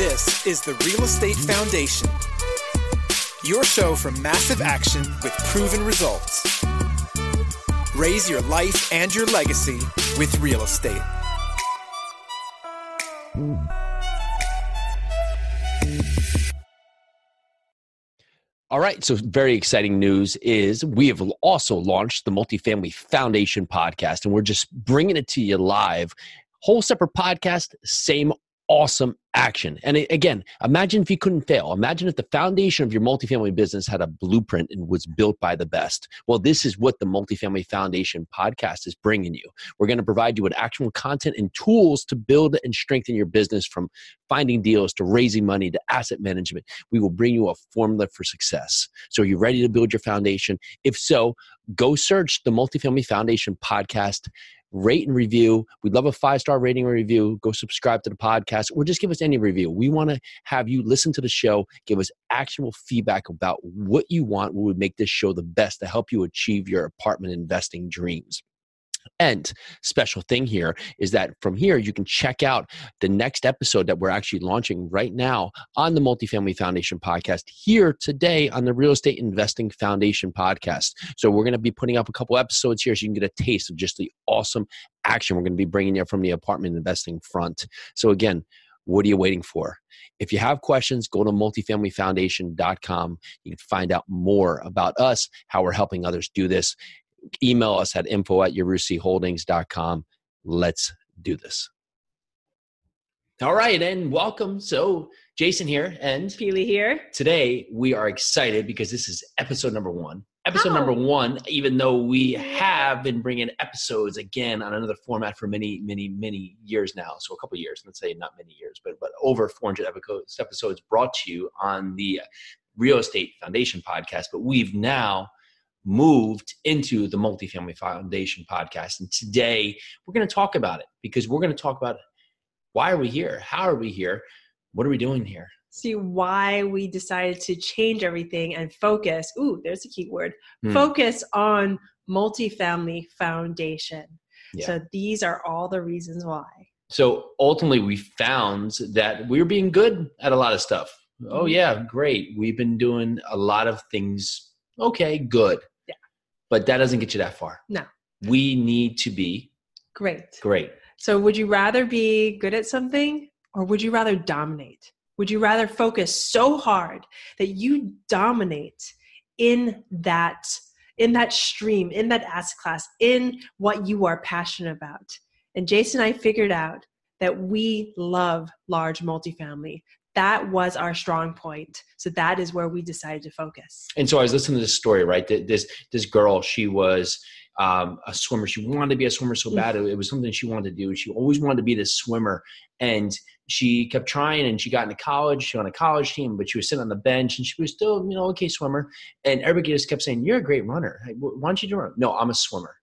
This is the Real Estate Foundation, your show for massive action with proven results. Raise your life and your legacy with real estate. All right. So, very exciting news is we have also launched the Multifamily Foundation podcast, and we're just bringing it to you live. Whole separate podcast, same awesome action. And again, imagine if you couldn't fail. Imagine if the foundation of your multifamily business had a blueprint and was built by the best. Well, this is what the Multifamily Foundation podcast is bringing you. We're going to provide you with actual content and tools to build and strengthen your business from finding deals to raising money to asset management. We will bring you a formula for success. So, are you ready to build your foundation? If so, go search the Multifamily Foundation podcast rate and review. We'd love a five star rating and review. Go subscribe to the podcast or just give us any review. We want to have you listen to the show, give us actual feedback about what you want, what would make this show the best to help you achieve your apartment investing dreams. And special thing here is that from here you can check out the next episode that we're actually launching right now on the Multifamily Foundation podcast here today on the Real Estate Investing Foundation podcast. So we're going to be putting up a couple episodes here so you can get a taste of just the awesome action we're going to be bringing you from the apartment investing front. So again, what are you waiting for? If you have questions, go to multifamilyfoundation.com. You can find out more about us, how we're helping others do this email us at info at yarusiholdings.com. Let's do this. All right, and welcome. So, Jason here and Pili here. Today, we are excited because this is episode number one. Episode oh. number one, even though we have been bringing episodes again on another format for many, many, many years now. So, a couple years, let's say not many years, but, but over 400 episodes brought to you on the Real Estate Foundation podcast. But we've now moved into the Multifamily Foundation podcast. And today we're going to talk about it because we're going to talk about why are we here? How are we here? What are we doing here? See why we decided to change everything and focus. Ooh, there's a key word. Hmm. Focus on multifamily foundation. Yeah. So these are all the reasons why. So ultimately, we found that we we're being good at a lot of stuff. Oh, mm-hmm. yeah, great. We've been doing a lot of things. Okay, good but that doesn't get you that far. No. We need to be great. Great. So, would you rather be good at something or would you rather dominate? Would you rather focus so hard that you dominate in that in that stream, in that asset class, in what you are passionate about? And Jason and I figured out that we love large multifamily that was our strong point. So that is where we decided to focus. And so I was listening to this story, right? This this girl, she was um, a swimmer. She wanted to be a swimmer so bad. It, was something she wanted to do. She always wanted to be this swimmer, and she kept trying. And she got into college. She went on a college team, but she was sitting on the bench, and she was still, you know, okay swimmer. And everybody just kept saying, "You're a great runner. Why don't you do it?" No, I'm a swimmer,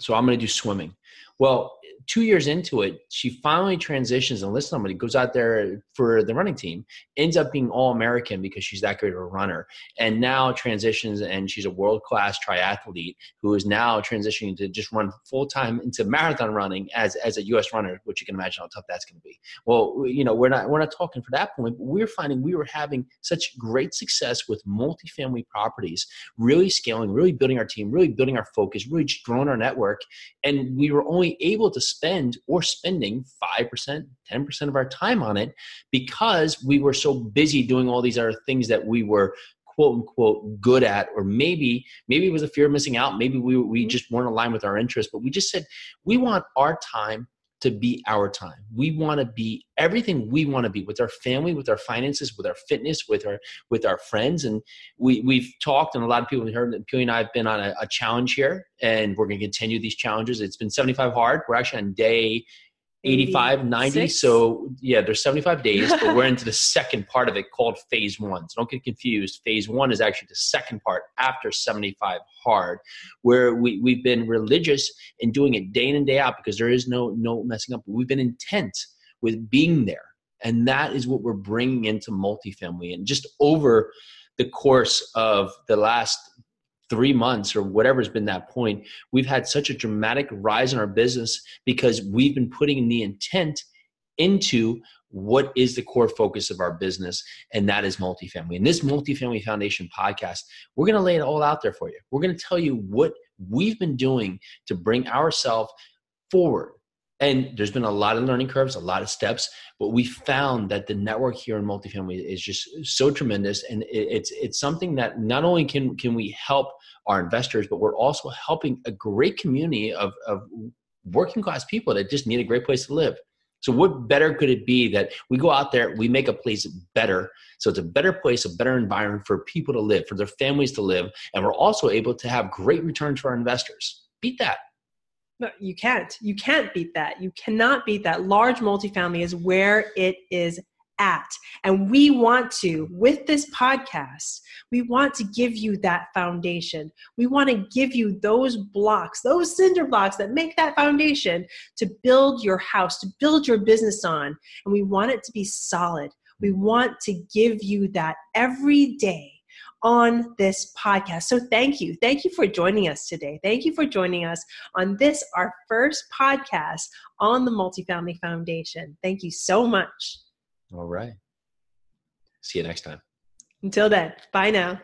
so I'm going to do swimming. Well, two years into it, she finally transitions and lists somebody, goes out there for the running team, ends up being all American because she's that great of a runner, and now transitions and she's a world class triathlete who is now transitioning to just run full time into marathon running as as a U.S. runner, which you can imagine how tough that's going to be. Well, you know, we're not we're not talking for that point, but we're finding we were having such great success with multifamily properties, really scaling, really building our team, really building our focus, really growing our network, and we were only able to spend or spending 5%, 10% of our time on it because we were so busy doing all these other things that we were quote unquote good at or maybe maybe it was a fear of missing out maybe we, we mm-hmm. just weren't aligned with our interests but we just said we want our time to be our time. We want to be everything we want to be with our family, with our finances, with our fitness, with our with our friends. And we we've talked, and a lot of people have heard that Pili and I have been on a, a challenge here, and we're going to continue these challenges. It's been 75 hard. We're actually on day 85 90 so yeah there's 75 days but we're into the second part of it called phase one. So don't get confused. Phase one is actually the second part after 75 hard where we, we've been religious in doing it day in and day out because there is no no messing up. We've been intent with being there. And that is what we're bringing into multifamily. And just over the course of the last three months or whatever's been that point, we've had such a dramatic rise in our business because we've been putting the intent into what is the core focus of our business, and that is multifamily. And this Multifamily Foundation podcast, we're going to lay it all out there for you. We're going to tell you what we've been doing to bring ourselves forward. And there's been a lot of learning curves, a lot of steps, but we found that the network here in multifamily is just so tremendous, and it's it's something that not only can can we help our investors, but we're also helping a great community of, of working class people that just need a great place to live. So, what better could it be that we go out there, we make a place better, so it's a better place, a better environment for people to live, for their families to live, and we're also able to have great returns for our investors. Beat that. No, you can't. You can't beat that. You cannot beat that. Large multifamily is where it is at. And we want to, with this podcast, we want to give you that foundation. We want to give you those blocks, those cinder blocks that make that foundation to build your house, to build your business on. And we want it to be solid. We want to give you that every day on this podcast. So thank you. Thank you for joining us today. Thank you for joining us on this, our first podcast on the Multifamily Foundation. Thank you so much. All right. See you next time. Until then, bye now.